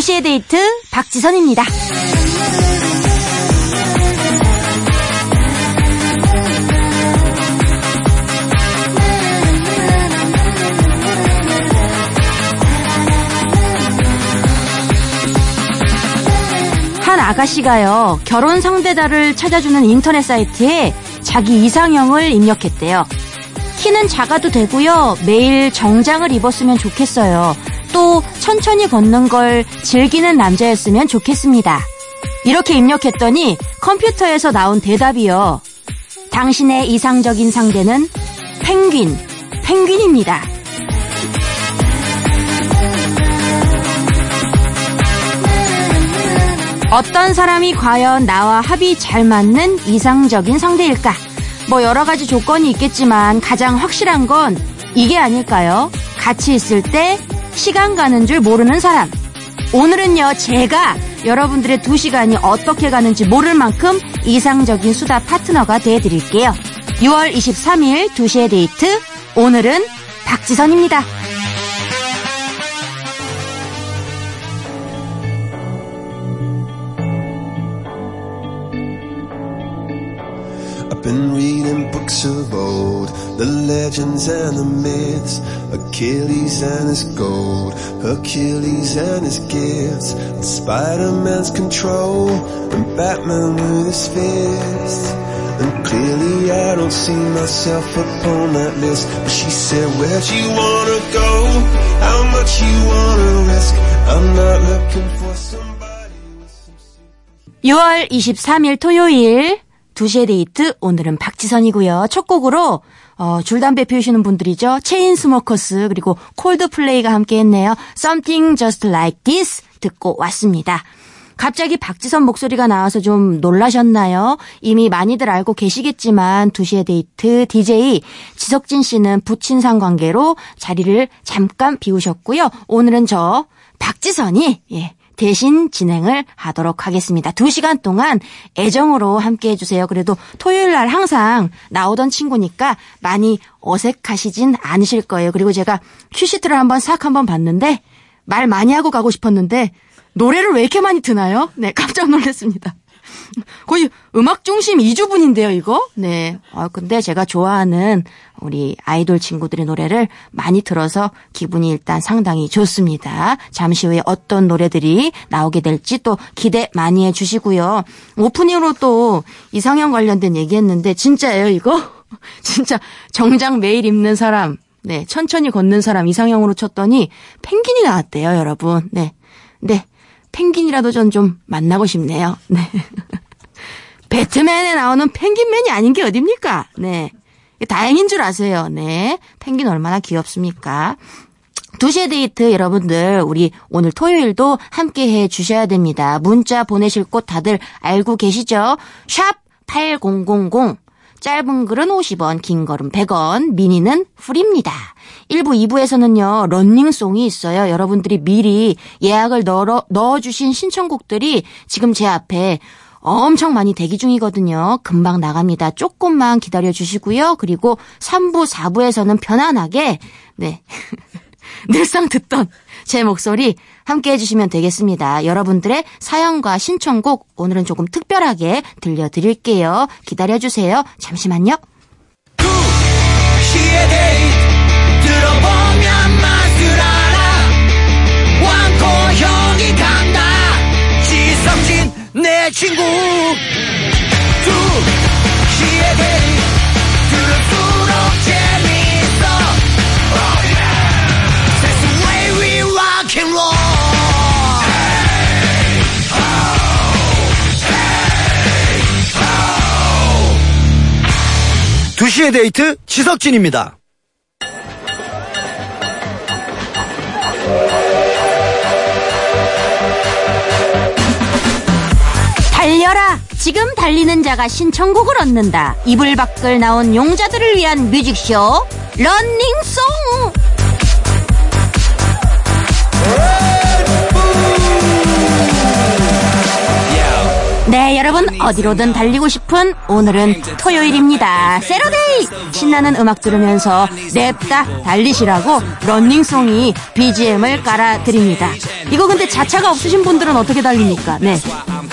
2시의 데이트 박지선입니다. 아가씨가요, 결혼 상대자를 찾아주는 인터넷 사이트에 자기 이상형을 입력했대요. 키는 작아도 되고요, 매일 정장을 입었으면 좋겠어요. 또 천천히 걷는 걸 즐기는 남자였으면 좋겠습니다. 이렇게 입력했더니 컴퓨터에서 나온 대답이요. 당신의 이상적인 상대는 펭귄, 펭귄입니다. 어떤 사람이 과연 나와 합이 잘 맞는 이상적인 상대일까? 뭐 여러 가지 조건이 있겠지만 가장 확실한 건 이게 아닐까요? 같이 있을 때 시간 가는 줄 모르는 사람. 오늘은요, 제가 여러분들의 두 시간이 어떻게 가는지 모를 만큼 이상적인 수다 파트너가 되어드릴게요. 6월 23일 2시의 데이트. 오늘은 박지선입니다. been reading books of old, the legends and the myths, Achilles and his gold, Hercules and his gifts, and Spider-Man's control, and Batman with his fists. And clearly I don't see myself upon that list. But she said, where'd you wanna go? How much you wanna risk? I'm not looking for somebody with some 6월 23일 토요일 2시의 데이트 오늘은 박지선이고요. 첫 곡으로 어, 줄담배 피우시는 분들이죠. 체인 스모커스 그리고 콜드플레이가 함께 했네요. Something Just Like This 듣고 왔습니다. 갑자기 박지선 목소리가 나와서 좀 놀라셨나요? 이미 많이들 알고 계시겠지만 2시의 데이트 DJ 지석진 씨는 부친상 관계로 자리를 잠깐 비우셨고요. 오늘은 저 박지선이 예, 대신 진행을 하도록 하겠습니다. 두 시간 동안 애정으로 함께 해주세요. 그래도 토요일 날 항상 나오던 친구니까 많이 어색하시진 않으실 거예요. 그리고 제가 큐시트를 한번 싹 한번 봤는데 말 많이 하고 가고 싶었는데 노래를 왜 이렇게 많이 트나요? 네, 깜짝 놀랐습니다. 거의 음악 중심 2주분인데요, 이거? 네. 아, 근데 제가 좋아하는 우리 아이돌 친구들의 노래를 많이 들어서 기분이 일단 상당히 좋습니다. 잠시 후에 어떤 노래들이 나오게 될지 또 기대 많이 해주시고요. 오프닝으로 또 이상형 관련된 얘기했는데 진짜예요, 이거? 진짜 정장 매일 입는 사람, 네, 천천히 걷는 사람 이상형으로 쳤더니 펭귄이 나왔대요, 여러분. 네. 네. 펭귄이라도 전 좀 만나고 싶네요. 네. 배트맨에 나오는 펭귄맨이 아닌 게 어딥니까? 네. 다행인 줄 아세요. 네. 펭귄 얼마나 귀엽습니까? 2시의 데이트 여러분들 우리 오늘 토요일도 함께 해 주셔야 됩니다. 문자 보내실 곳 다들 알고 계시죠? 샵 8000 짧은 글은 50원, 긴 글은 100원, 미니는 풀입니다. 1부, 2부에서는요, 런닝송이 있어요. 여러분들이 미리 예약을 넣어, 넣어주신 신청곡들이 지금 제 앞에 엄청 많이 대기 중이거든요. 금방 나갑니다. 조금만 기다려 주시고요. 그리고 3부, 4부에서는 편안하게, 네. 늘상 듣던 제 목소리 함께 해주시면 되겠습니다. 여러분들의 사연과 신청곡 오늘은 조금 특별하게 들려드릴게요. 기다려주세요. 잠시만요. 내 친구 두 시의 데이 2시의 데이트 지석진입니다. 달려라! 지금 달리는 자가 신청곡을 얻는다. 이불 밖을 나온 용자들을 위한 뮤직쇼 런닝송! 여러분 어디로든 달리고 싶은 오늘은 토요일입니다. 세러데이 신나는 음악 들으면서 냅다 달리시라고 런닝송이 BGM을 깔아 드립니다. 이거 근데 자차가 없으신 분들은 어떻게 달립니까? 네.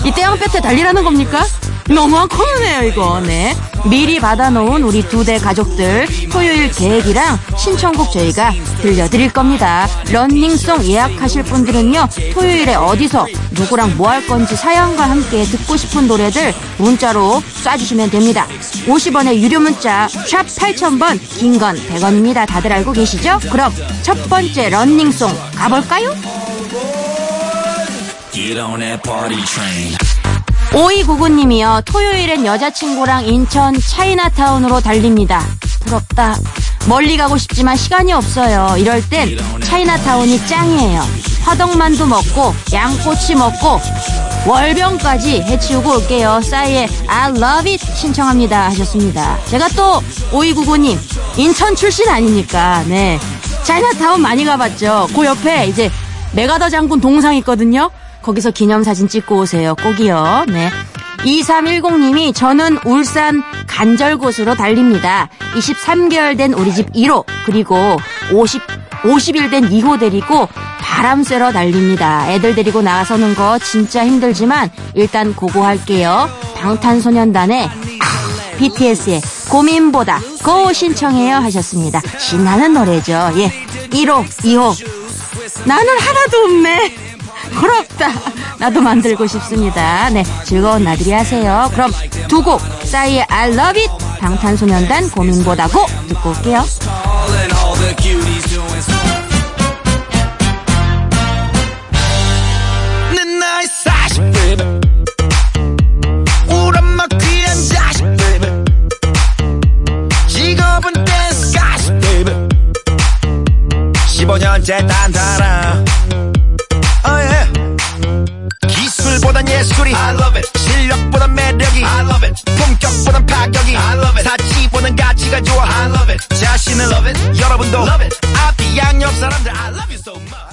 이 떼양볕에 달리라는 겁니까? 너무한 코너네요 이거 네 미리 받아놓은 우리 두 대 가족들 토요일 계획이랑 신청곡 저희가 들려드릴 겁니다 런닝송 예약하실 분들은요 토요일에 어디서 누구랑 뭐 할 건지 사연과 함께 듣고 싶은 노래들 문자로 쏴주시면 됩니다 50원의 유료 문자 샵 8000번 긴 건 100원입니다 다들 알고 계시죠? 그럼 첫 번째 런닝송 가볼까요? 5299님이요. 토요일엔 여자친구랑 인천 차이나타운으로 달립니다. 부럽다. 멀리 가고 싶지만 시간이 없어요. 이럴 땐 차이나타운이 짱이에요. 화덕만두 먹고 양꼬치 먹고 월병까지 해치우고 올게요. 싸이의 I love it 신청합니다 하셨습니다. 제가 또 5299님 인천 출신 아닙니까? 네. 차이나타운 많이 가봤죠. 그 옆에 이제 메가더 장군 동상 있거든요. 거기서 기념사진 찍고 오세요. 꼭이요. 네. 2310님이 저는 울산 간절곶으로 달립니다. 23개월 된 우리 집 1호 그리고 50 50일 된 2호 데리고 바람 쐬러 달립니다. 애들 데리고 나가서는 거 진짜 힘들지만 일단 고고할게요. 방탄소년단의 아, BTS의 고민보다 고 신청해요 하셨습니다. 신나는 노래죠. 예. 1호, 2호. 나는 하나도 없네. 부럽다. 나도 만들고 싶습니다. 네, 즐거운 나들이 하세요. 그럼 두 곡, 싸이의 I love it, 방탄소년단 고민보다고 듣고 올게요. 15년째 단단하. Oh, yeah. 기술보단 예술이 I love it. 실력보단 매력이 I love it. 품격보단 파격이 I love it. 사치보단 가치가 좋아 I love it. 자신을 love it. 여러분도 love it. 앞뒤 양옆 사람들 I love you so much.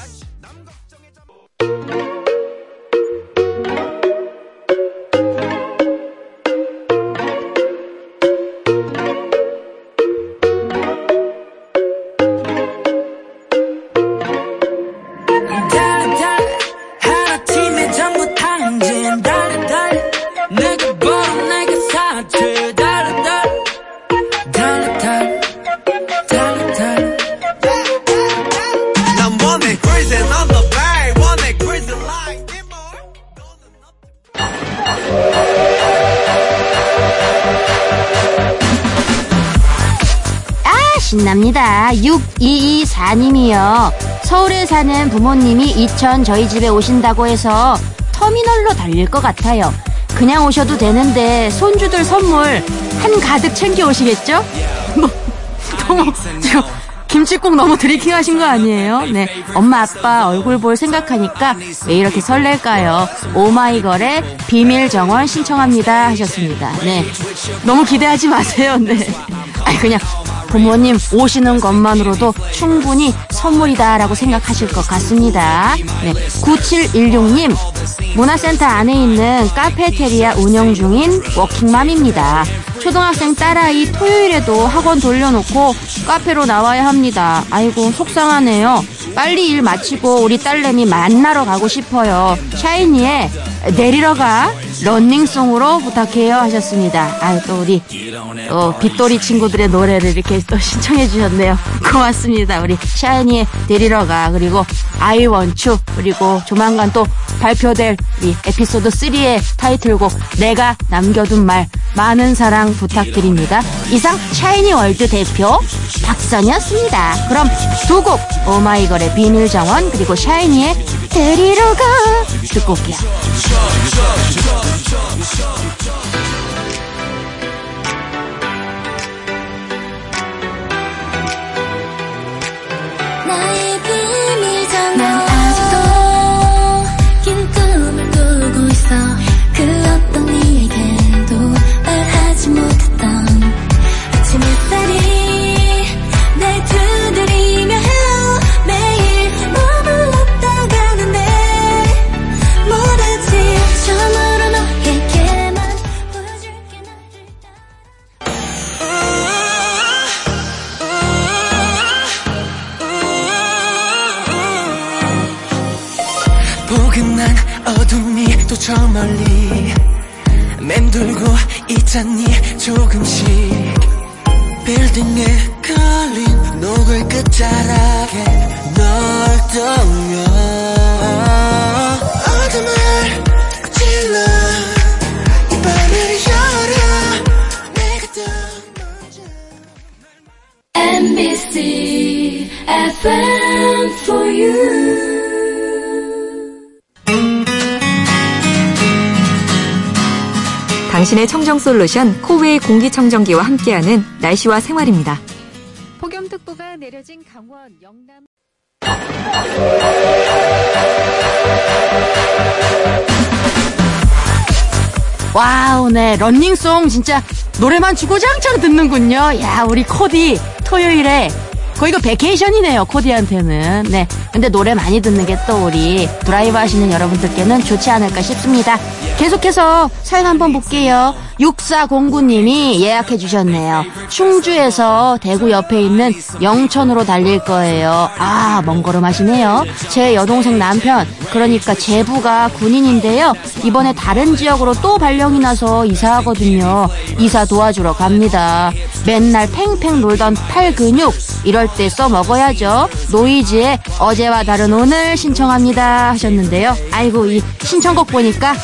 이천 저희 집에 오신다고 해서 터미널로 달릴 것 같아요. 그냥 오셔도 되는데 손주들 선물 한 가득 챙겨 오시겠죠? 뭐, 너무 지금 김치국 너무 드리킹 하신 거 아니에요? 네. 엄마 아빠 얼굴 볼 생각하니까 왜 이렇게 설렐까요? 오마이걸의 비밀 정원 신청합니다 하셨습니다. 네. 너무 기대하지 마세요. 네. 아니 그냥 부모님 오시는 것만으로도 충분히 선물이다라고 생각하실 것 같습니다. 네. 9716님, 문화센터 안에 있는 카페테리아 운영 중인 워킹맘입니다. 초등학생 딸아이 토요일에도 학원 돌려놓고 카페로 나와야 합니다. 아이고, 속상하네요. 빨리 일 마치고 우리 딸내미 만나러 가고 싶어요. 샤이니의 내리러 가 런닝송으로 부탁해요 하셨습니다. 아유 또 우리 또 빗돌이 친구들의 노래를 이렇게 또 신청해 주셨네요. 고맙습니다. 우리 샤이니의 데리러 가 그리고 want you 그리고 조만간 또 발표될 우리 에피소드 3의 타이틀곡 내가 남겨둔 말 많은 사랑 부탁드립니다. 이상 샤이니 월드 대표 박지선이었습니다. 그럼 두 곡 오마이걸의 비밀 정원 그리고 샤이니의 데리러 가 듣고 올게요. 나의 비밀 정원 조금씩 솔루션 코웨이 공기청정기와 함께하는 날씨와 생활입니다. 폭염특보가 내려진 강원 영남 wow, 네. 런닝송 진짜 노래만 주구장창 듣는군요. 야, 우리 코디 토요일에 거의 이거 vacation이네요, 코디한테는. 네. 근데 노래 많이 듣는 게 또 우리 드라이브 하시는 여러분들께는 좋지 않을까 싶습니다. 계속해서 사연 한번 볼게요. 6409님이 예약해 주셨네요. 충주에서 대구 옆에 있는 영천으로 달릴 거예요. 아, 먼 걸음 하시네요. 제 여동생 남편, 그러니까 제부가 군인인데요. 이번에 다른 지역으로 또 발령이 나서 이사하거든요. 이사 도와주러 갑니다. 맨날 팽팽 놀던 팔 근육, 이럴 때 써먹어야죠. 노이즈의 어제와 다른 오늘 신청합니다 하셨는데요. 아이고, 이 신청곡 보니까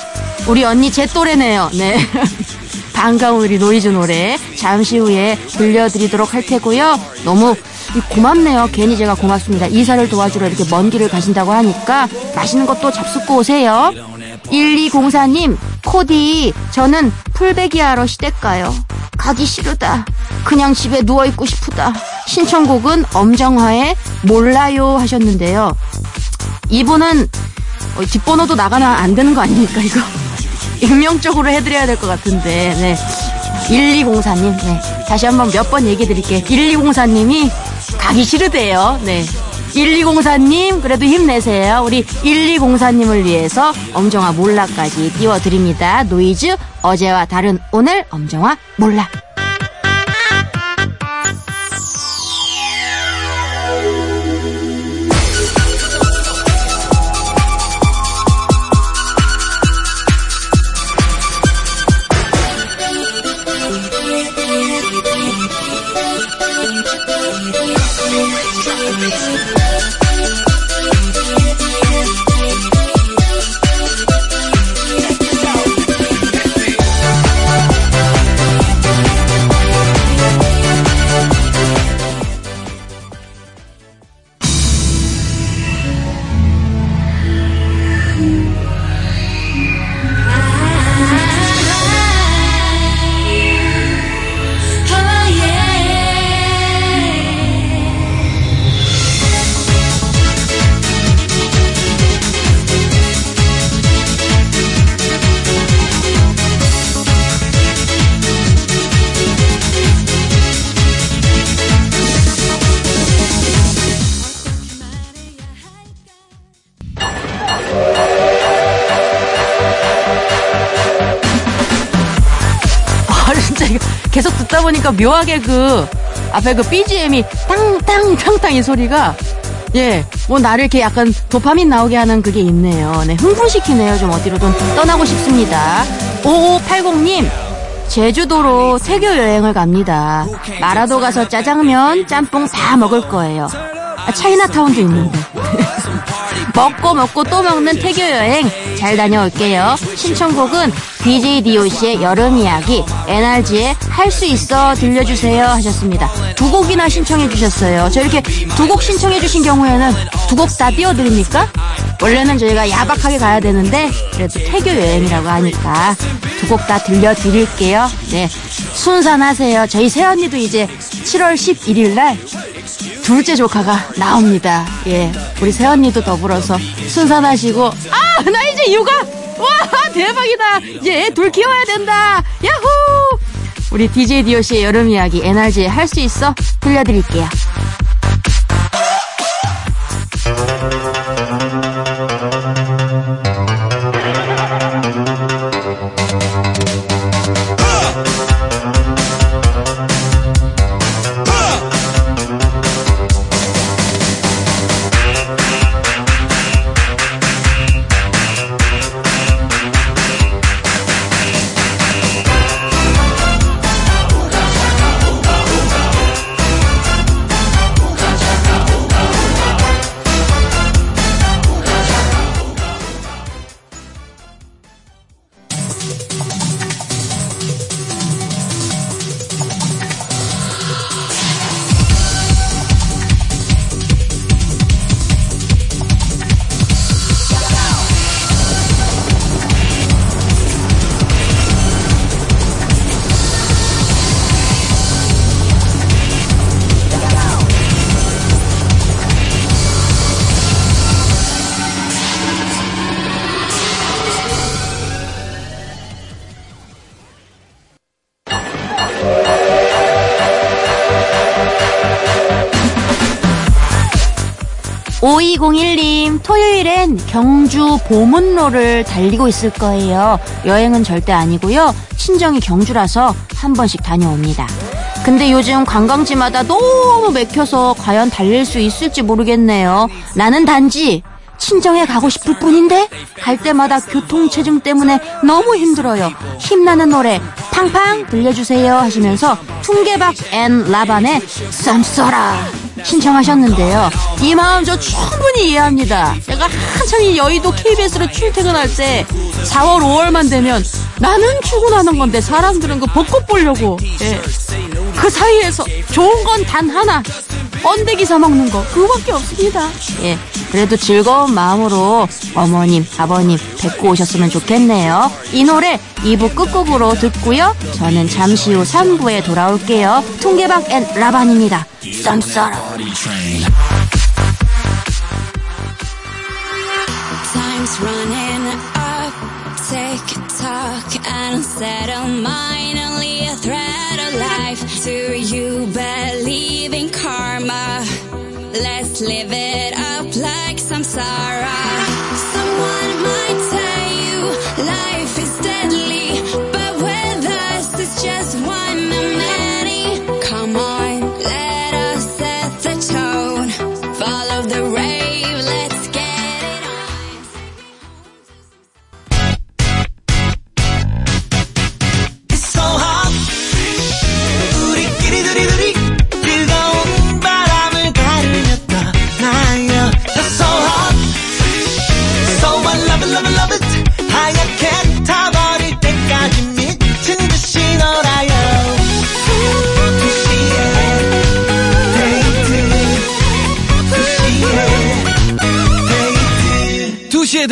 우리 언니 제 또래네요. 네. 반가운 우리 노이즈 노래 잠시 후에 들려드리도록 할 테고요. 너무 고맙네요. 괜히 제가 고맙습니다. 이사를 도와주러 이렇게 먼 길을 가신다고 하니까 맛있는 것도 잡숫고 오세요. 1204님, 코디, 저는 풀베기 하러 시댁 가요. 가기 싫으다. 그냥 집에 누워있고 싶으다. 신청곡은 엄정화의 몰라요 하셨는데요. 이분은 어, 뒷번호도 나가면 안 되는 거 아닙니까, 이거? 익명적으로 해드려야 될 것 같은데, 네. 1204님, 네. 다시 한번 몇 번 얘기 드릴게요. 1204님이 가기 싫으대요. 네. 1204님, 그래도 힘내세요. 우리 1204님을 위해서 엄정화 몰라까지 띄워드립니다. 노이즈, 어제와 다른 오늘 엄정화 몰라. 계속 듣다 보니까 묘하게 그 앞에 그 BGM이 땅땅땅땅 이 소리가 예, 뭐 나를 이렇게 약간 도파민 나오게 하는 그게 있네요. 네, 흥분시키네요. 좀 어디로든 떠나고 싶습니다. 5580님, 제주도로 태교 여행을 갑니다. 마라도 가서 짜장면, 짬뽕 다 먹을 거예요. 아, 차이나타운도 있는데. 먹고 먹고 또 먹는 태교 여행 잘 다녀올게요. 신청곡은 DJ DOC의 여름 이야기, NRG의 할 수 있어 들려주세요 하셨습니다. 두 곡이나 신청해 주셨어요. 저 이렇게 두 곡 신청해 주신 경우에는 두 곡 다 띄워드립니까? 원래는 저희가 야박하게 가야 되는데 그래도 태교 여행이라고 하니까 두 곡 다 들려드릴게요. 네, 순산하세요. 저희 새언니도 이제 7월 11일 날 둘째 조카가 나옵니다. 예, 우리 새언니도 더불어서 순산하시고 아, 나 이제 육아 와 대박이다. 이제 애둘 키워야 된다. 야호! 우리 DJ DOC의 여름 이야기 NRG에 할수 있어 들려드릴게요. 5201님, 토요일엔 경주 보문로를 달리고 있을 거예요. 여행은 절대 아니고요. 친정이 경주라서 한 번씩 다녀옵니다. 근데 요즘 관광지마다 너무 맥혀서 과연 달릴 수 있을지 모르겠네요. 나는 단지 친정에 가고 싶을 뿐인데 갈 때마다 교통체증 때문에 너무 힘들어요. 힘나는 노래 팡팡 들려주세요 하시면서 Tungevaag and Raaban의 Samsara 신청하셨는데요. 이 마음 저 충분히 이해합니다. 제가 한참 이 여의도 KBS로 출퇴근할 때 4월 5월만 되면 나는 출근하는 건데 사람들은 그 벚꽃 보려고 예. 그 사이에서 좋은 건 단 하나 번데기 사 먹는 거 그거밖에 없습니다. 예, 그래도 즐거운 마음으로 어머님, 아버님 뵙고 오셨으면 좋겠네요. 이 노래 2부 끝곡으로 듣고요. 저는 잠시 후 3부에 돌아올게요. Tungevaag and Raaban입니다. Time's running up, tick tock, and unsettled mind. Do you believe in karma? Let's live it up like some sorrow.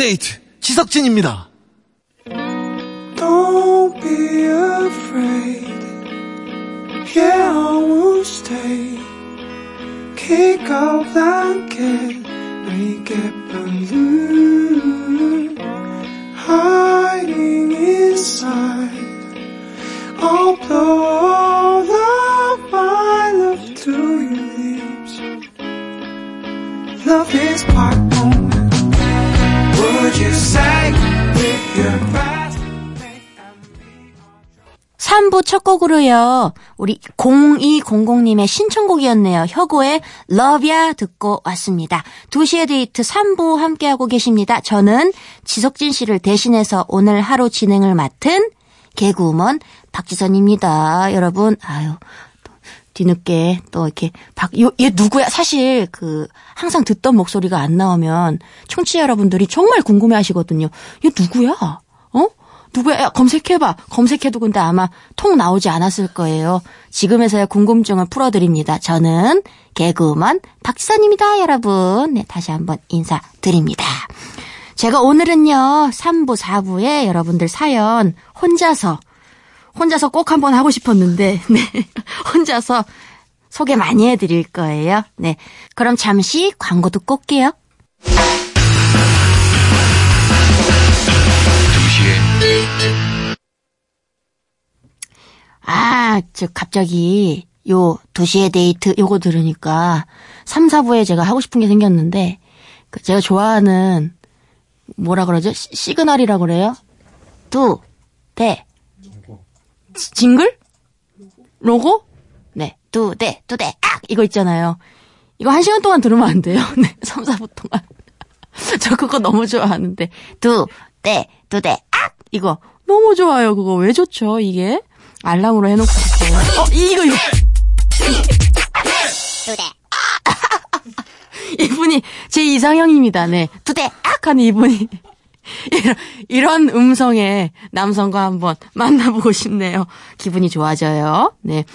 데이트 지석진입니다. Don't be afraid. Yeah, I will stay. Kick off blanket, make it balloon. Hiding inside. I'll blow all of my love to your lips. Love is part 3부 첫 곡으로요. 우리 0200님의 신청곡이었네요. 혁오의 러브야 듣고 왔습니다. 2시의 데이트 3부 함께하고 계십니다. 저는 지석진 씨를 대신해서 오늘 하루 진행을 맡은 개그우먼 박지선입니다. 여러분, 아유. 또 뒤늦게 또 이렇게 박, 요, 얘 누구야? 사실 그 항상 듣던 목소리가 안 나오면 청취자 여러분들이 정말 궁금해 하시거든요. 얘 누구야? 어? 누구야? 야, 검색해봐. 검색해도 근데 아마 통 나오지 않았을 거예요. 지금에서야 궁금증을 풀어드립니다. 저는 개그우먼 박지선입니다, 여러분. 네, 다시 한번 인사드립니다. 제가 오늘은요, 3부, 4부에 여러분들 사연 혼자서, 혼자서 꼭 한번 하고 싶었는데, 네, 혼자서 소개 많이 해드릴 거예요. 네. 그럼 잠시 광고 듣고 올게요. 아, 저 갑자기 요 도시의 데이트 요거 들으니까 3, 4부에 제가 하고 싶은 게 생겼는데 그 제가 좋아하는 뭐라 그러죠? 시- 시그널이라고 그래요? 두, 대. 지- 징글? 로고? 네. 두, 대, 두, 대, 악! 이거 있잖아요. 이거 한 시간 동안 들으면 안 돼요. 네. 3, 4부 동안. 저 그거 너무 좋아하는데. 두, 대, 두, 대, 악! 이거 너무 좋아요. 그거 왜 좋죠, 이게? 알람으로 해놓고 싶어요. 어, 이거, 이거. 이분이 제 이상형입니다. 네. 두 대, 악! 하는 이분이. 이런, 이런 음성의 남성과 한번 만나보고 싶네요. 기분이 좋아져요. 네.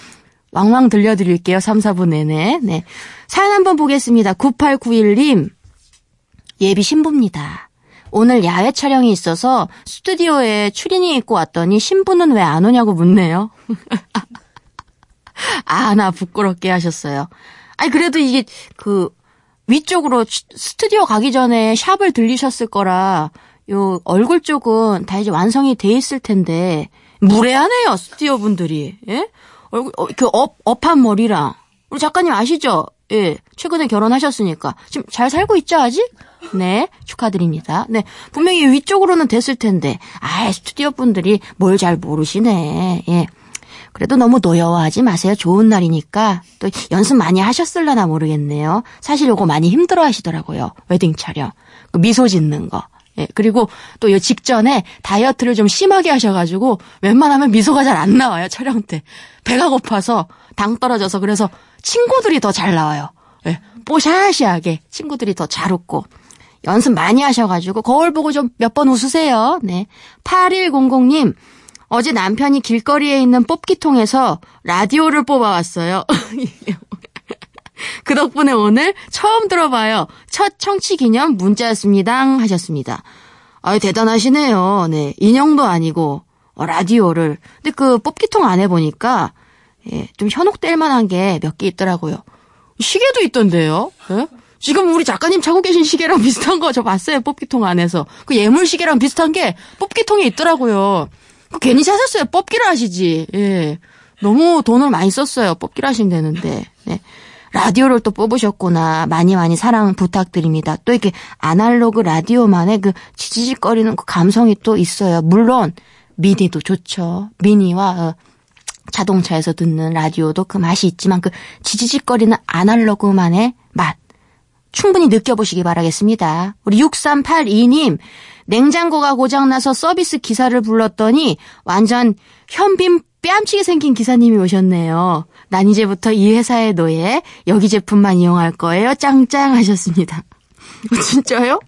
왕왕 들려드릴게요. 3, 4분 내내. 네. 사연 한번 보겠습니다. 9891님. 예비 신부입니다. 오늘 야외 촬영이 있어서 스튜디오에 추리닝 입고 왔더니 신부는 왜 안 오냐고 묻네요. 아, 나 부끄럽게 하셨어요. 아니, 그래도 이게 그 위쪽으로 슈- 스튜디오 가기 전에 샵을 들리셨을 거라 요 얼굴 쪽은 다 이제 완성이 돼 있을 텐데 무례하네요, 스튜디오 분들이. 예? 얼굴 어, 그 up, up한 머리랑 우리 작가님 아시죠? 예, 최근에 결혼하셨으니까. 지금 잘 살고 있죠, 아직? 네, 축하드립니다. 네, 분명히 위쪽으로는 됐을 텐데, 아 스튜디오 분들이 뭘 잘 모르시네. 예. 그래도 너무 노여워하지 마세요. 좋은 날이니까. 또 연습 많이 하셨을려나 모르겠네요. 사실 요거 많이 힘들어 하시더라고요. 웨딩 촬영. 그 미소 짓는 거. 예, 그리고 또 요 직전에 다이어트를 좀 심하게 하셔가지고 웬만하면 미소가 잘 안 나와요, 촬영 때. 배가 고파서 당 떨어져서 그래서 친구들이 더 잘 나와요. 예, 뽀샤시하게 친구들이 더 잘 웃고. 연습 많이 하셔가지고 거울 보고 좀 몇 번 웃으세요. 네. 8100님, 어제 남편이 길거리에 있는 뽑기통에서 라디오를 뽑아왔어요. 그 덕분에 오늘 처음 들어봐요. 첫 청취 기념 문자였습니다. 하셨습니다. 아유, 대단하시네요. 네. 인형도 아니고, 어, 라디오를. 근데 그 뽑기통 안에 보니까, 예, 좀 현혹될 만한 게 몇 개 있더라고요. 시계도 있던데요. 예? 지금 우리 작가님 차고 계신 시계랑 비슷한 거 저 봤어요. 뽑기통 안에서. 그 예물 시계랑 비슷한 게 뽑기통에 있더라고요. 그 괜히 사셨어요. 뽑기를 하시지. 예. 너무 돈을 많이 썼어요. 뽑기를 하시면 되는데. 네. 라디오를 또 뽑으셨구나. 많이 많이 사랑 부탁드립니다. 또 이렇게 아날로그 라디오만의 그 지지직거리는 그 감성이 또 있어요. 물론 미니도 좋죠. 미니와 어, 자동차에서 듣는 라디오도 그 맛이 있지만 그 지지직거리는 아날로그만의 맛 충분히 느껴보시기 바라겠습니다. 우리 6382님 냉장고가 고장나서 서비스 기사를 불렀더니 완전 현빈 뺨치게 생긴 기사님이 오셨네요. 난 이제부터 이 회사의 노예, 여기 제품만 이용할 거예요. 짱짱 하셨습니다. 진짜요?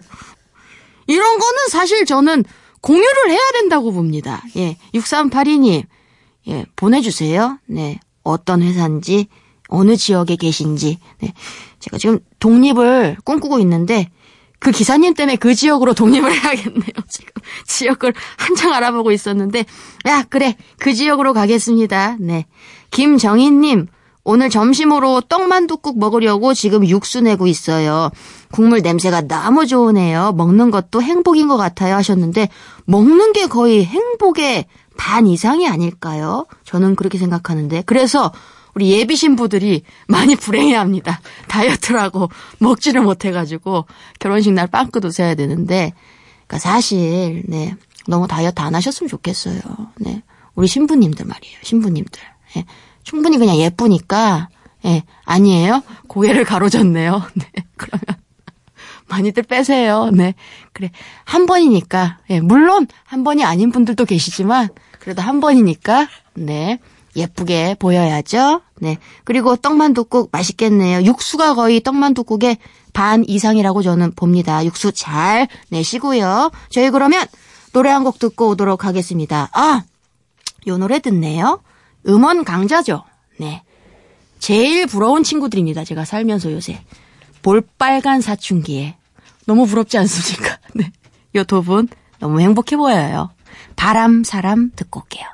이런 거는 사실 저는 공유를 해야 된다고 봅니다. 예, 6382님, 예, 보내주세요. 네, 어떤 회사인지, 어느 지역에 계신지. 네, 제가 지금 독립을 꿈꾸고 있는데, 그 기사님 때문에 그 지역으로 독립을 해야겠네요. 지금 지역을 한창 알아보고 있었는데, 야, 그래. 그 지역으로 가겠습니다. 네. 김정희님, 오늘 점심으로 떡만둣국 먹으려고 지금 육수 내고 있어요. 국물 냄새가 너무 좋으네요. 먹는 것도 행복인 것 같아요. 하셨는데, 먹는 게 거의 행복의 반 이상이 아닐까요? 저는 그렇게 생각하는데. 그래서 우리 예비 신부들이 많이 불행해합니다. 다이어트라고 먹지를 못해가지고 결혼식 날 빵꾸 드셔야 되는데, 그러니까 사실 네 너무 다이어트 안 하셨으면 좋겠어요. 네 우리 신부님들 말이에요. 신부님들 예, 충분히 그냥 예쁘니까 예 아니에요. 고개를 가로졌네요. 네 그러면 많이들 빼세요. 네 그래 한 번이니까 예 물론 한 번이 아닌 분들도 계시지만 그래도 한 번이니까 네. 예쁘게 보여야죠. 네. 그리고 떡만둣국 맛있겠네요. 육수가 거의 떡만둣국의 반 이상이라고 저는 봅니다. 육수 잘 내시고요. 저희 그러면 노래 한 곡 듣고 오도록 하겠습니다. 아, 요 노래 듣네요. 음원 강자죠. 네. 제일 부러운 친구들입니다. 제가 살면서 요새. 볼빨간 사춘기에. 너무 부럽지 않습니까? 네. 요 두 분 너무 행복해 보여요. 바람, 사람 듣고 올게요.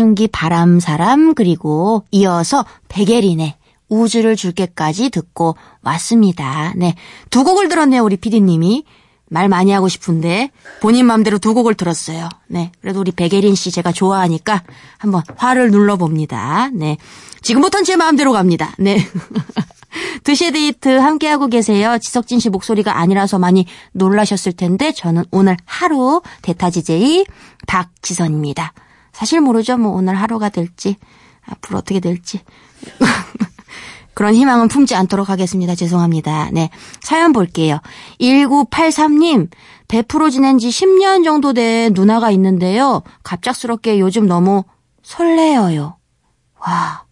사춘기 바람사람 그리고 이어서 백예린의 우주를 줄게까지 듣고 왔습니다. 네. 두 곡을 들었네요, 우리 피디님이. 말 많이 하고 싶은데 본인 마음대로 두 곡을 들었어요. 네. 그래도 우리 백예린 씨 제가 좋아하니까 한번 화를 눌러봅니다. 네. 지금부터는 제 마음대로 갑니다. 네. 드시 데이트 함께하고 계세요. 지석진 씨 목소리가 아니라서 많이 놀라셨을 텐데 저는 오늘 하루 대타 DJ 박지선입니다. 사실 모르죠. 뭐 오늘 하루가 될지, 앞으로 어떻게 될지. 그런 희망은 품지 않도록 하겠습니다. 죄송합니다. 네. 사연 볼게요. 1983님, 100% 지낸 지 10년 정도 된 누나가 있는데요. 갑작스럽게 요즘 너무 설레어요. 와.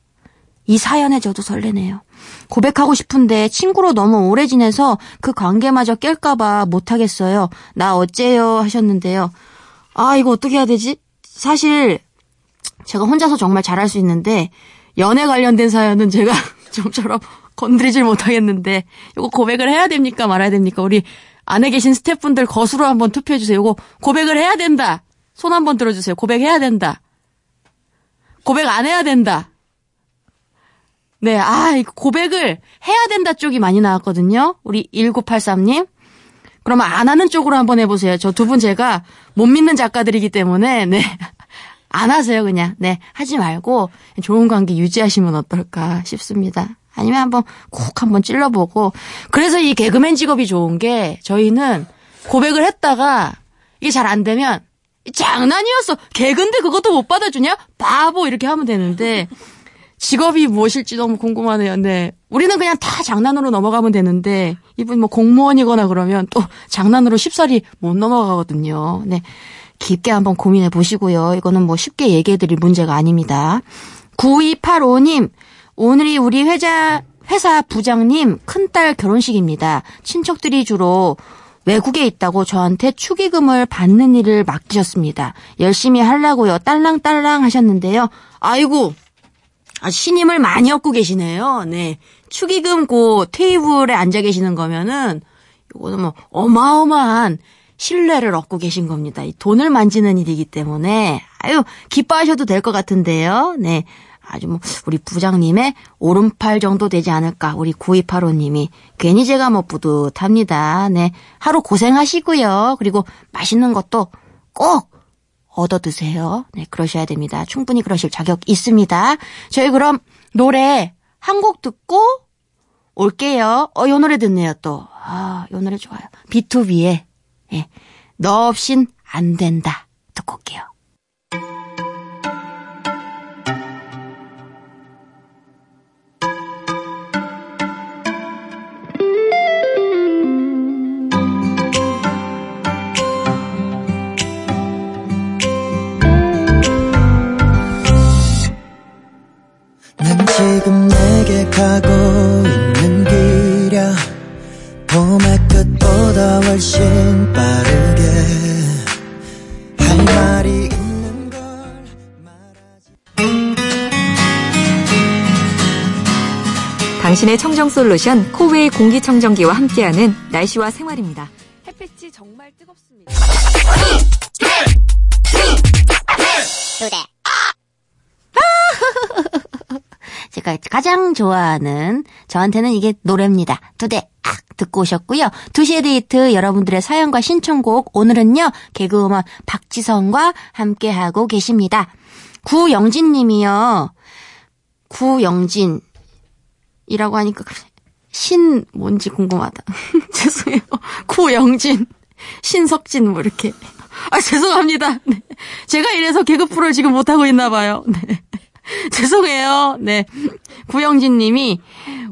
이 사연에 저도 설레네요. 고백하고 싶은데 친구로 너무 오래 지내서 그 관계마저 깰까봐 못하겠어요. 나 어째요? 하셨는데요. 아, 이거 어떻게 해야 되지? 사실, 제가 혼자서 정말 잘할 수 있는데, 연애 관련된 사연은 제가 좀처럼 건드리질 못하겠는데, 이거 고백을 해야 됩니까? 말아야 됩니까? 우리 안에 계신 스태프분들 거수로 한번 투표해 주세요. 이거 고백을 해야 된다. 손 한번 들어주세요. 고백해야 된다. 고백 안 해야 된다. 네, 아, 고백을 해야 된다 쪽이 많이 나왔거든요. 우리 1983님. 그러면 안 하는 쪽으로 한번 해보세요. 저 두 분 제가 못 믿는 작가들이기 때문에, 네. 안 하세요, 그냥. 네. 하지 말고 좋은 관계 유지하시면 어떨까 싶습니다. 아니면 한번 콕 한번 찔러보고. 그래서 이 개그맨 직업이 좋은 게 저희는 고백을 했다가 이게 잘 안 되면 장난이었어. 개근데 그것도 못 받아주냐? 바보 이렇게 하면 되는데 직업이 무엇일지 너무 궁금하네요. 네. 우리는 그냥 다 장난으로 넘어가면 되는데, 이분 뭐 공무원이거나 그러면 또 장난으로 쉽사리 못 넘어가거든요. 네. 깊게 한번 고민해 보시고요. 이거는 뭐 쉽게 얘기해 드릴 문제가 아닙니다. 9285님, 오늘이 우리 회자, 회사 부장님 큰딸 결혼식입니다. 친척들이 주로 외국에 있다고 저한테 축의금을 받는 일을 맡기셨습니다. 열심히 하려고요. 딸랑딸랑 하셨는데요. 아이고, 아, 신임을 많이 얻고 계시네요. 네. 축의금 고 테이블에 앉아 계시는 거면은, 이거는 뭐, 어마어마한 신뢰를 얻고 계신 겁니다. 이 돈을 만지는 일이기 때문에, 아유, 기뻐하셔도 될 것 같은데요. 네. 아주 뭐, 우리 부장님의 오른팔 정도 되지 않을까. 우리 9285님이. 괜히 제가 뭐 뿌듯합니다. 네. 하루 고생하시고요. 그리고 맛있는 것도 꼭 얻어 드세요. 네, 그러셔야 됩니다. 충분히 그러실 자격 있습니다. 저희 그럼 노래 한 곡 듣고 올게요. 어, 요 노래 듣네요, 또. 아, 요 노래 좋아요. B2B의, 예. 너 없인 안 된다. 듣고 올게요. 청정 솔루션 코웨이 공기청정기와 함께하는 날씨와 생활입니다. 햇빛이 정말 뜨겁습니다. 제가 가장 좋아하는 저한테는 이게 노래입니다. 두대악 듣고 오셨고요. 두시의 데이트 여러분들의 사연과 신청곡 오늘은요. 개그우먼 박지성과 함께하고 계십니다. 구영진 님이요. 구영진 이라고 하니까 신 뭔지 궁금하다. 죄송해요. 구영진, 신석진 뭐 이렇게. 아 죄송합니다. 네. 제가 이래서 개그 프로를 지금 못 하고 있나 봐요. 네. 죄송해요. 네. 구영진 님이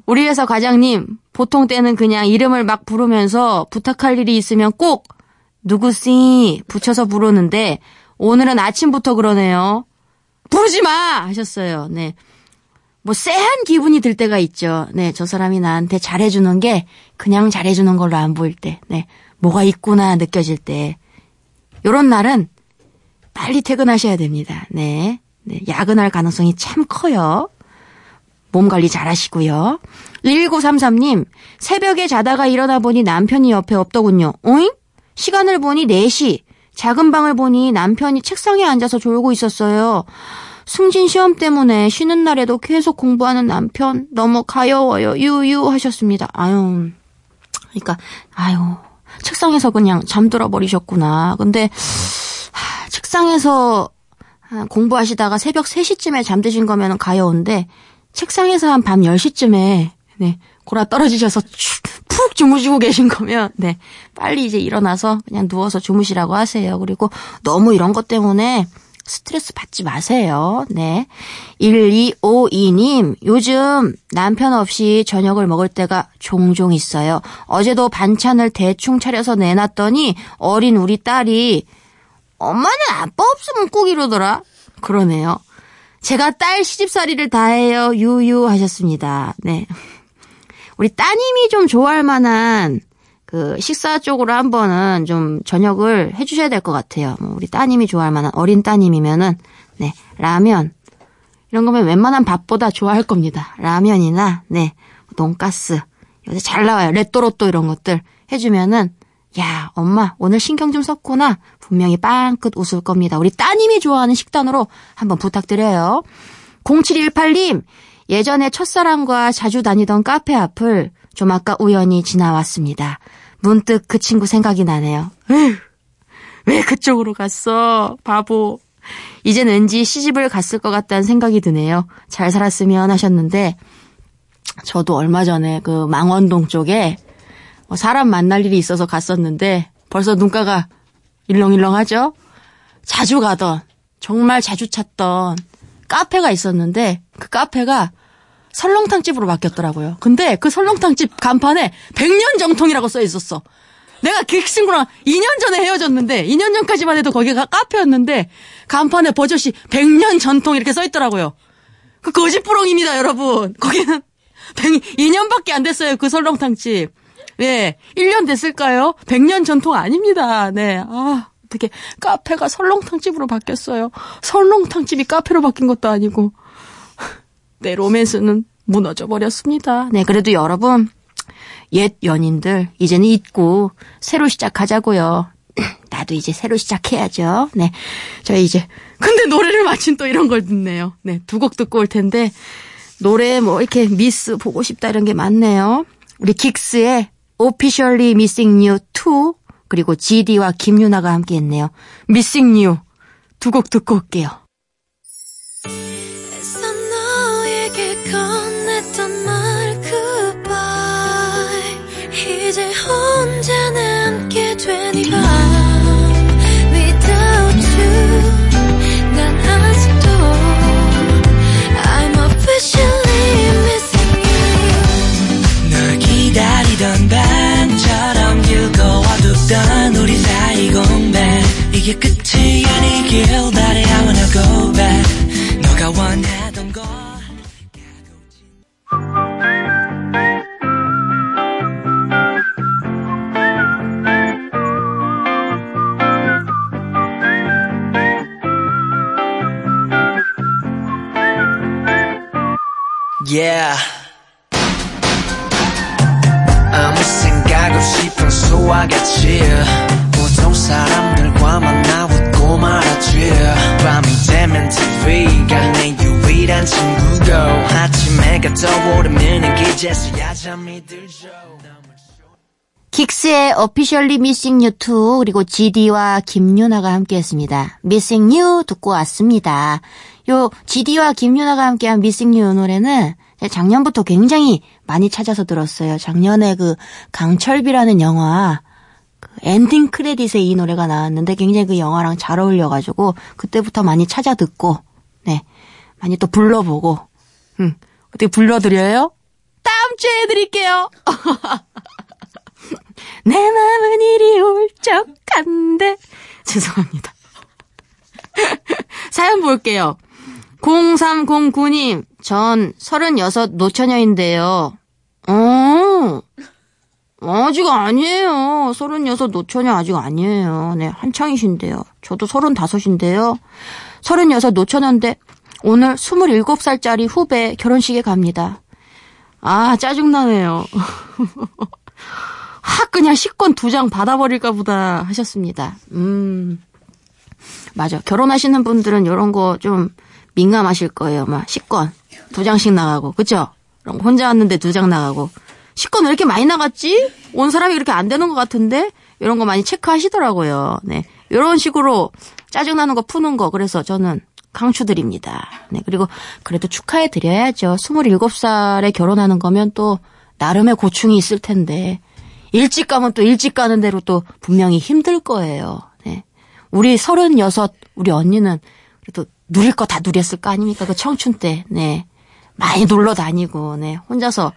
우리 회사 과장님 보통 때는 그냥 이름을 막 부르면서 부탁할 일이 있으면 꼭 누구씨 붙여서 부르는데 오늘은 아침부터 그러네요. 부르지 마 하셨어요. 네. 뭐 쎄한 기분이 들 때가 있죠. 네, 저 사람이 나한테 잘해주는 게 그냥 잘해주는 걸로 안 보일 때, 네, 뭐가 있구나 느껴질 때, 요런 날은 빨리 퇴근하셔야 됩니다. 네, 네, 야근할 가능성이 참 커요. 몸 관리 잘 하시고요. 1933님, 새벽에 자다가 일어나 보니 남편이 옆에 없더군요. 오잉? 시간을 보니 4시. 작은 방을 보니 남편이 책상에 앉아서 졸고 있었어요. 승진 시험 때문에 쉬는 날에도 계속 공부하는 남편 너무 가여워요. 유유 하셨습니다. 아유. 그러니까 아유. 책상에서 그냥 잠들어 버리셨구나. 근데 하, 책상에서 공부하시다가 새벽 3시쯤에 잠드신 거면 가여운데 책상에서 한 밤 10시쯤에 네. 골아 떨어지셔서 푹 주무시고 계신 거면 네. 빨리 이제 일어나서 그냥 누워서 주무시라고 하세요. 그리고 너무 이런 것 때문에 스트레스 받지 마세요. 네. 1252님, 요즘 남편 없이 저녁을 먹을 때가 종종 있어요. 어제도 반찬을 대충 차려서 내놨더니 어린 우리 딸이 엄마는 아빠 없으면 꼭 이러더라. 그러네요. 제가 딸 시집살이를 다 해요. 유유 하셨습니다. 네. 우리 따님이 좀 좋아할 만한 그 식사 쪽으로 한 번은 좀 저녁을 해주셔야 될 것 같아요. 뭐 우리 따님이 좋아할 만한 어린 따님이면은 네 라면 이런 거면 웬만한 밥보다 좋아할 겁니다. 라면이나 네 돈가스 요새 잘 나와요. 레또로또 이런 것들 해주면은 야 엄마 오늘 신경 좀 썼구나 분명히 빵긋 웃을 겁니다. 우리 따님이 좋아하는 식단으로 한번 부탁드려요. 0718님 예전에 첫사랑과 자주 다니던 카페 앞을 좀 아까 우연히 지나왔습니다. 문득 그 친구 생각이 나네요. 에휴, 왜 그쪽으로 갔어? 바보. 이젠 왠지 시집을 갔을 것 같다는 생각이 드네요. 잘 살았으면 하셨는데, 저도 얼마 전에 그 망원동 쪽에 뭐 사람 만날 일이 있어서 갔었는데, 벌써 눈가가 일렁일렁하죠? 자주 가던, 정말 자주 찾던 카페가 있었는데, 그 카페가 설렁탕 집으로 바뀌었더라고요. 근데 그 설렁탕 집 간판에 100년 정통이라고 써 있었어. 내가 그 친구랑 2년 전에 헤어졌는데 2년 전까지만 해도 거기가 카페였는데 간판에 버젓이 100년 전통 이렇게 써 있더라고요. 그 거짓부렁입니다, 여러분. 거기는 100, 2년밖에 안 됐어요, 그 설렁탕집. 네, 1년 됐을까요? 100년 전통 아닙니다. 네, 아, 어떻게 카페가 설렁탕 집으로 바뀌었어요. 설렁탕 집이 카페로 바뀐 것도 아니고. 네, 로맨스는 무너져 버렸습니다. 네, 그래도 여러분, 옛 연인들, 이제는 잊고, 새로 시작하자고요. 나도 이제 새로 시작해야죠. 네. 저희 이제, 근데 노래를 마친 또 이런 걸 듣네요. 네, 두 곡 듣고 올 텐데, 노래 뭐 이렇게 미스 보고 싶다 이런 게 많네요. 우리 긱스의 Officially Missing You 2, 그리고 GD와 김유나가 함께 했네요. Missing You. 두 곡 듣고 올게요. Officially Missing You 2 그리고 GD와 김유나가 함께했습니다. Missing You 듣고 왔습니다. 요 GD와 김유나가 함께한 Missing You 노래는 작년부터 굉장히 많이 찾아서 들었어요. 작년에 그 강철비라는 영화 그 엔딩 크레딧에 이 노래가 나왔는데 굉장히 그 영화랑 잘 어울려가지고 그때부터 많이 찾아 듣고 네 많이 또 불러보고 음 어떻게 불러드려요? 다음 주에 해드릴게요. 내 맘은 이리 울적한데 죄송합니다. 사연 볼게요. 0309님, 전 36 노처녀인데요. 어, 아직 아니에요. 36 노처녀 아직 아니에요. 네, 한창이신데요. 저도 35인데요. 36 노처녀인데 오늘 27살짜리 후배 결혼식에 갑니다. 아, 짜증나네요. 확 그냥 식권 두 장 받아버릴까 보다 하셨습니다. 음. 맞아. 결혼하시는 분들은 이런 거 좀 민감하실 거예요. 막 식권 두 장씩 나가고. 그쵸? 그럼 혼자 왔는데 두 장 나가고. 식권 왜 이렇게 많이 나갔지? 온 사람이 그렇게 안 되는 것 같은데? 이런 거 많이 체크하시더라고요. 네. 이런 식으로 짜증나는 거 푸는 거. 그래서 저는 강추드립니다. 네. 그리고 그래도 축하해 드려야죠. 27살에 결혼하는 거면 또 나름의 고충이 있을 텐데. 일찍 가면 또 일찍 가는 대로 또 분명히 힘들 거예요. 네. 우리 36, 우리 언니는 그래도 누릴 거 다 누렸을 거 아닙니까? 그 청춘 때, 네. 많이 놀러 다니고, 네. 혼자서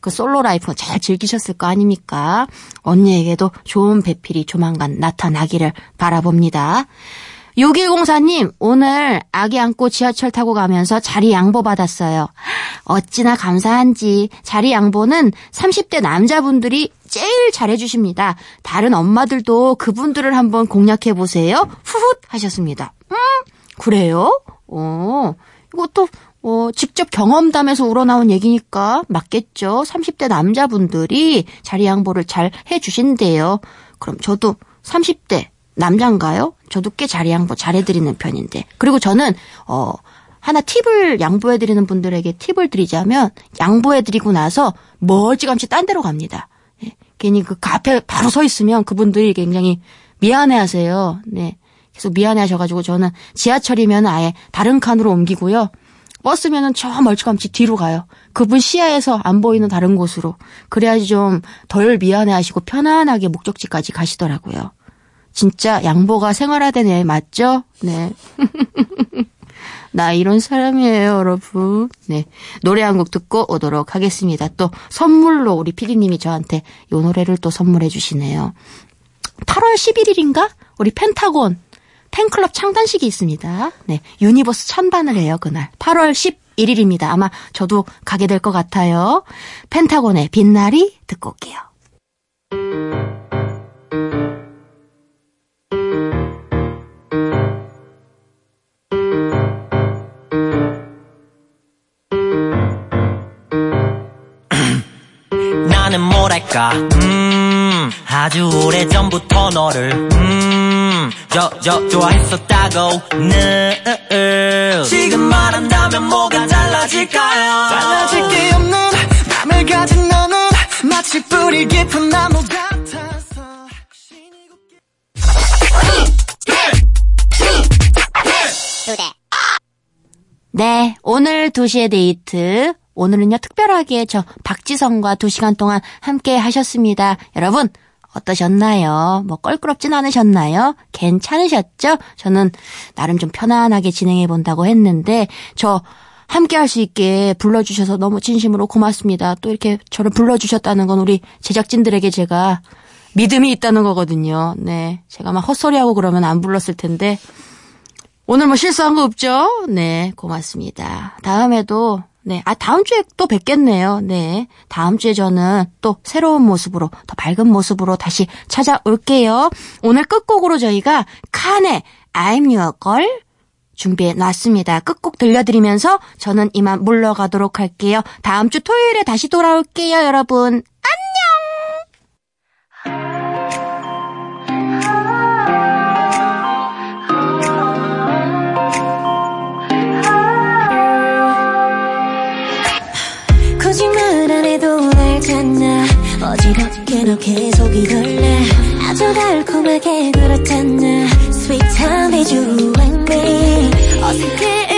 그 솔로 라이프 잘 즐기셨을 거 아닙니까? 언니에게도 좋은 배필이 조만간 나타나기를 바라봅니다. 6104님, 오늘 아기 안고 지하철 타고 가면서 자리 양보 받았어요. 어찌나 감사한지 자리 양보는 30대 남자분들이 제일 잘해주십니다. 다른 엄마들도 그분들을 한번 공략해 보세요. 후훗 하셨습니다. 음, 그래요? 어, 이것도 어, 직접 경험담에서 우러나온 얘기니까 맞겠죠. 30대 남자분들이 자리 양보를 잘 해주신대요. 그럼 저도 30대 남잔가요? 저도 꽤 자리 양보 잘해드리는 편인데. 그리고 저는, 어, 하나 팁을 양보해드리는 분들에게 팁을 드리자면, 양보해드리고 나서 멀찌감치 딴 데로 갑니다. 예, 괜히 그 앞에 바로 서 있으면 그분들이 굉장히 미안해 하세요. 네. 계속 미안해 하셔가지고 저는 지하철이면 아예 다른 칸으로 옮기고요. 버스면은 저 멀찌감치 뒤로 가요. 그분 시야에서 안 보이는 다른 곳으로. 그래야지 좀 덜 미안해 하시고 편안하게 목적지까지 가시더라고요. 진짜 양보가 생활화된 애 맞죠? 네. 나 이런 사람이에요, 여러분. 네. 노래 한 곡 듣고 오도록 하겠습니다. 또 선물로 우리 피디님이 저한테 이 노래를 또 선물해 주시네요. 8월 11일인가? 우리 펜타곤 팬클럽 창단식이 있습니다. 네. 유니버스 창단을 해요, 그날. 8월 11일입니다. 아마 저도 가게 될 것 같아요. 펜타곤의 빛날이 듣고 올게요. 뭐랄까 음 아주 오래전부터 너를 음저 저 좋아했었다고 늘 지금 말한다면 뭐가 달라질까요 달라질 게 없는 맘을 가진 너는 마치 뿌리 깊은 나무 같아서 네, 오늘 2시의 데이트. 오늘은요, 특별하게 저 박지성과 2시간 동안 함께 하셨습니다. 여러분, 어떠셨나요? 뭐 껄끄럽진 않으셨나요? 괜찮으셨죠? 저는 나름 좀 편안하게 진행해 본다고 했는데, 저 함께 할 수 있게 불러주셔서 너무 진심으로 고맙습니다. 또 이렇게 저를 불러주셨다는 건 우리 제작진들에게 제가 믿음이 있다는 거거든요. 네. 제가 막 헛소리하고 그러면 안 불렀을 텐데, 오늘 뭐 실수한 거 없죠? 네, 고맙습니다. 다음에도 네, 아 다음 주에 또 뵙겠네요. 네, 다음 주에 저는 또 새로운 모습으로 더 밝은 모습으로 다시 찾아올게요. 오늘 끝곡으로 저희가 칸의 I'm Your Girl 준비해 놨습니다. 끝곡 들려드리면서 저는 이만 물러가도록 할게요. 다음 주 토요일에 다시 돌아올게요, 여러분. 너 계속 이럴래. 아주 달콤하게 그렇잖아. Sweet time is you and me. 어색한